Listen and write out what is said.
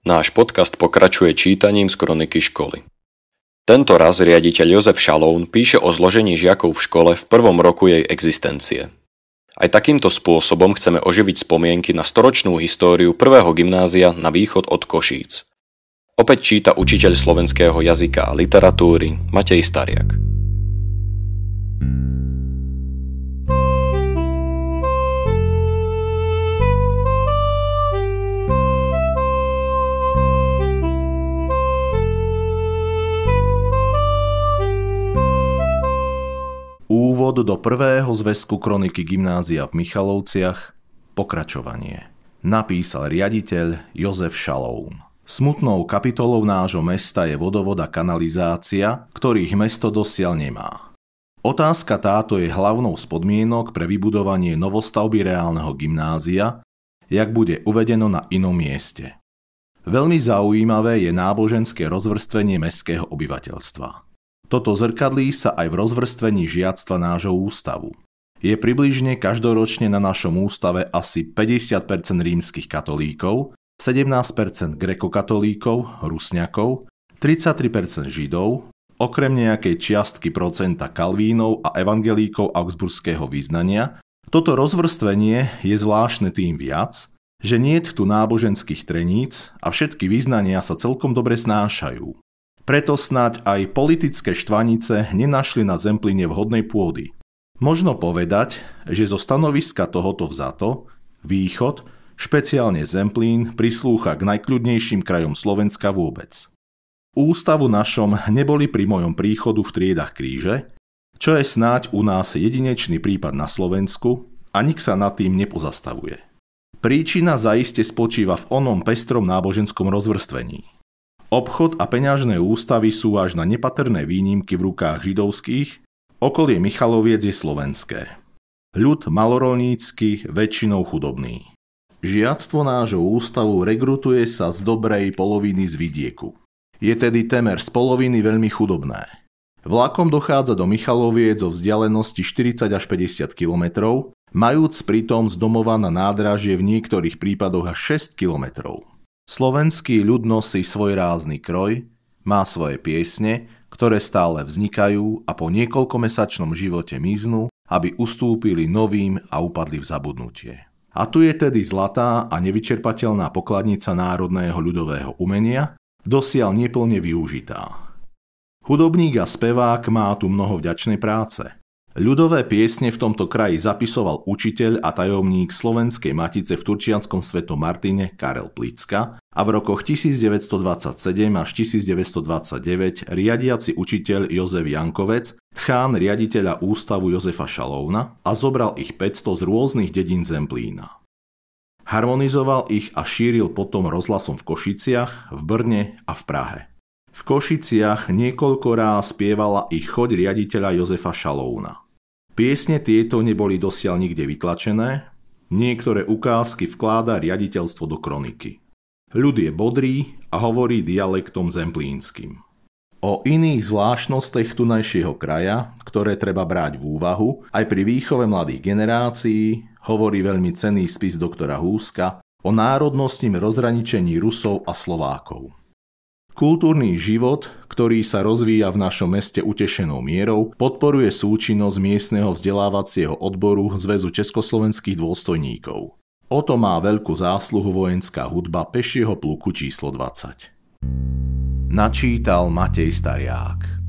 Náš podcast pokračuje čítaním z kroniky školy. Tento raz riaditeľ Jozef Šalón píše o zložení žiakov v škole v prvom roku jej existencie. Aj takýmto spôsobom chceme oživiť spomienky na storočnú históriu prvého gymnázia na východ od Košíc. Opäť číta učiteľ slovenského jazyka a literatúry Matej Stariak. Úvod do prvého zväzku kroniky gymnázia v Michalovciach, pokračovanie. Napísal riaditeľ Jozef Šalón. Smutnou kapitolou nášho mesta je vodovoda kanalizácia, ktorých mesto dosiaľ nemá. Otázka táto je hlavnou z podmienok pre vybudovanie novostavby reálneho gymnázia, jak bude uvedeno na inom mieste. Veľmi zaujímavé je náboženské rozvrstvenie mestského obyvateľstva. Toto zrkadlí sa aj v rozvrstvení žiactva nášho ústavu. Je približne každoročne na našom ústave asi 50% rímskych katolíkov, 17% grekokatolíkov, rusňakov, 33% židov, okrem nejakej čiastky procenta kalvínov a evangelíkov augsburského význania, toto rozvrstvenie je zvláštne tým viac, že nie je tu náboženských treníc a všetky význania sa celkom dobre snášajú. Preto snáď aj politické štvanice nenašli na Zempline vhodnej pôdy. Možno povedať, že zo stanoviska tohoto vzato, východ, špeciálne Zemplín, prislúcha k najkľudnejším krajom Slovenska vôbec. Ústavu našom neboli pri mojom príchodu v triedach kríže, čo je snáď u nás jedinečný prípad na Slovensku a nik sa nad tým nepozastavuje. Príčina zaiste spočíva v onom pestrom náboženskom rozvrstvení. Obchod a peňažné ústavy sú až na nepatrné výnimky v rukách židovských, okolie Michaloviec je slovenské. Ľud malorolnícky, väčšinou chudobný. Žiactvo nášho ústavu rekrutuje sa z dobrej poloviny z vidieku. Je tedy temer z poloviny veľmi chudobné. Vlakom dochádza do Michaloviec o vzdialenosti 40 až 50 km, majúc pritom z domova na nádražie v niektorých prípadoch až 6 kilometrov. Slovenský ľud nosí svoj rázny kroj, má svoje piesne, ktoré stále vznikajú a po niekoľkomesačnom živote miznú, aby ustúpili novým a upadli v zabudnutie. A tu je tedy zlatá a nevyčerpateľná pokladnica národného ľudového umenia, dosiaľ neplne využitá. Hudobník a spevák má tu mnoho vďačnej práce – Ľudové piesne v tomto kraji zapisoval učiteľ a tajomník Slovenskej Matice v Turčianskom svetom Martine Karel Plicka a v rokoch 1927 až 1929 riadiaci učiteľ Jozef Jankovec, tchán riaditeľa ústavu Jozefa Šalóna a zobral ich 500 z rôznych dedín Zemplína. Harmonizoval ich a šíril potom rozhlasom v Košiciach, v Brne a v Prahe. V Košiciach niekoľko ráz spievala ich choď riaditeľa Jozefa Šalóuna. Piesne tieto neboli dosiaľ nikde vytlačené, niektoré ukázky vkláda riaditeľstvo do kroniky. Ľud je bodrý a hovorí dialektom zemplínskym. O iných zvláštnostech tunajšieho kraja, ktoré treba brať v úvahu, aj pri výchove mladých generácií, hovorí veľmi cenný spis doktora Húska o národnostním rozhraničení Rusov a Slovákov. Kultúrny život, ktorý sa rozvíja v našom meste utešenou mierou, podporuje súčinnosť miestneho vzdelávacieho odboru Zväzu československých dôstojníkov. O to má veľkú zásluhu vojenská hudba pešieho pluku číslo 20. Načítal Matej Stariák.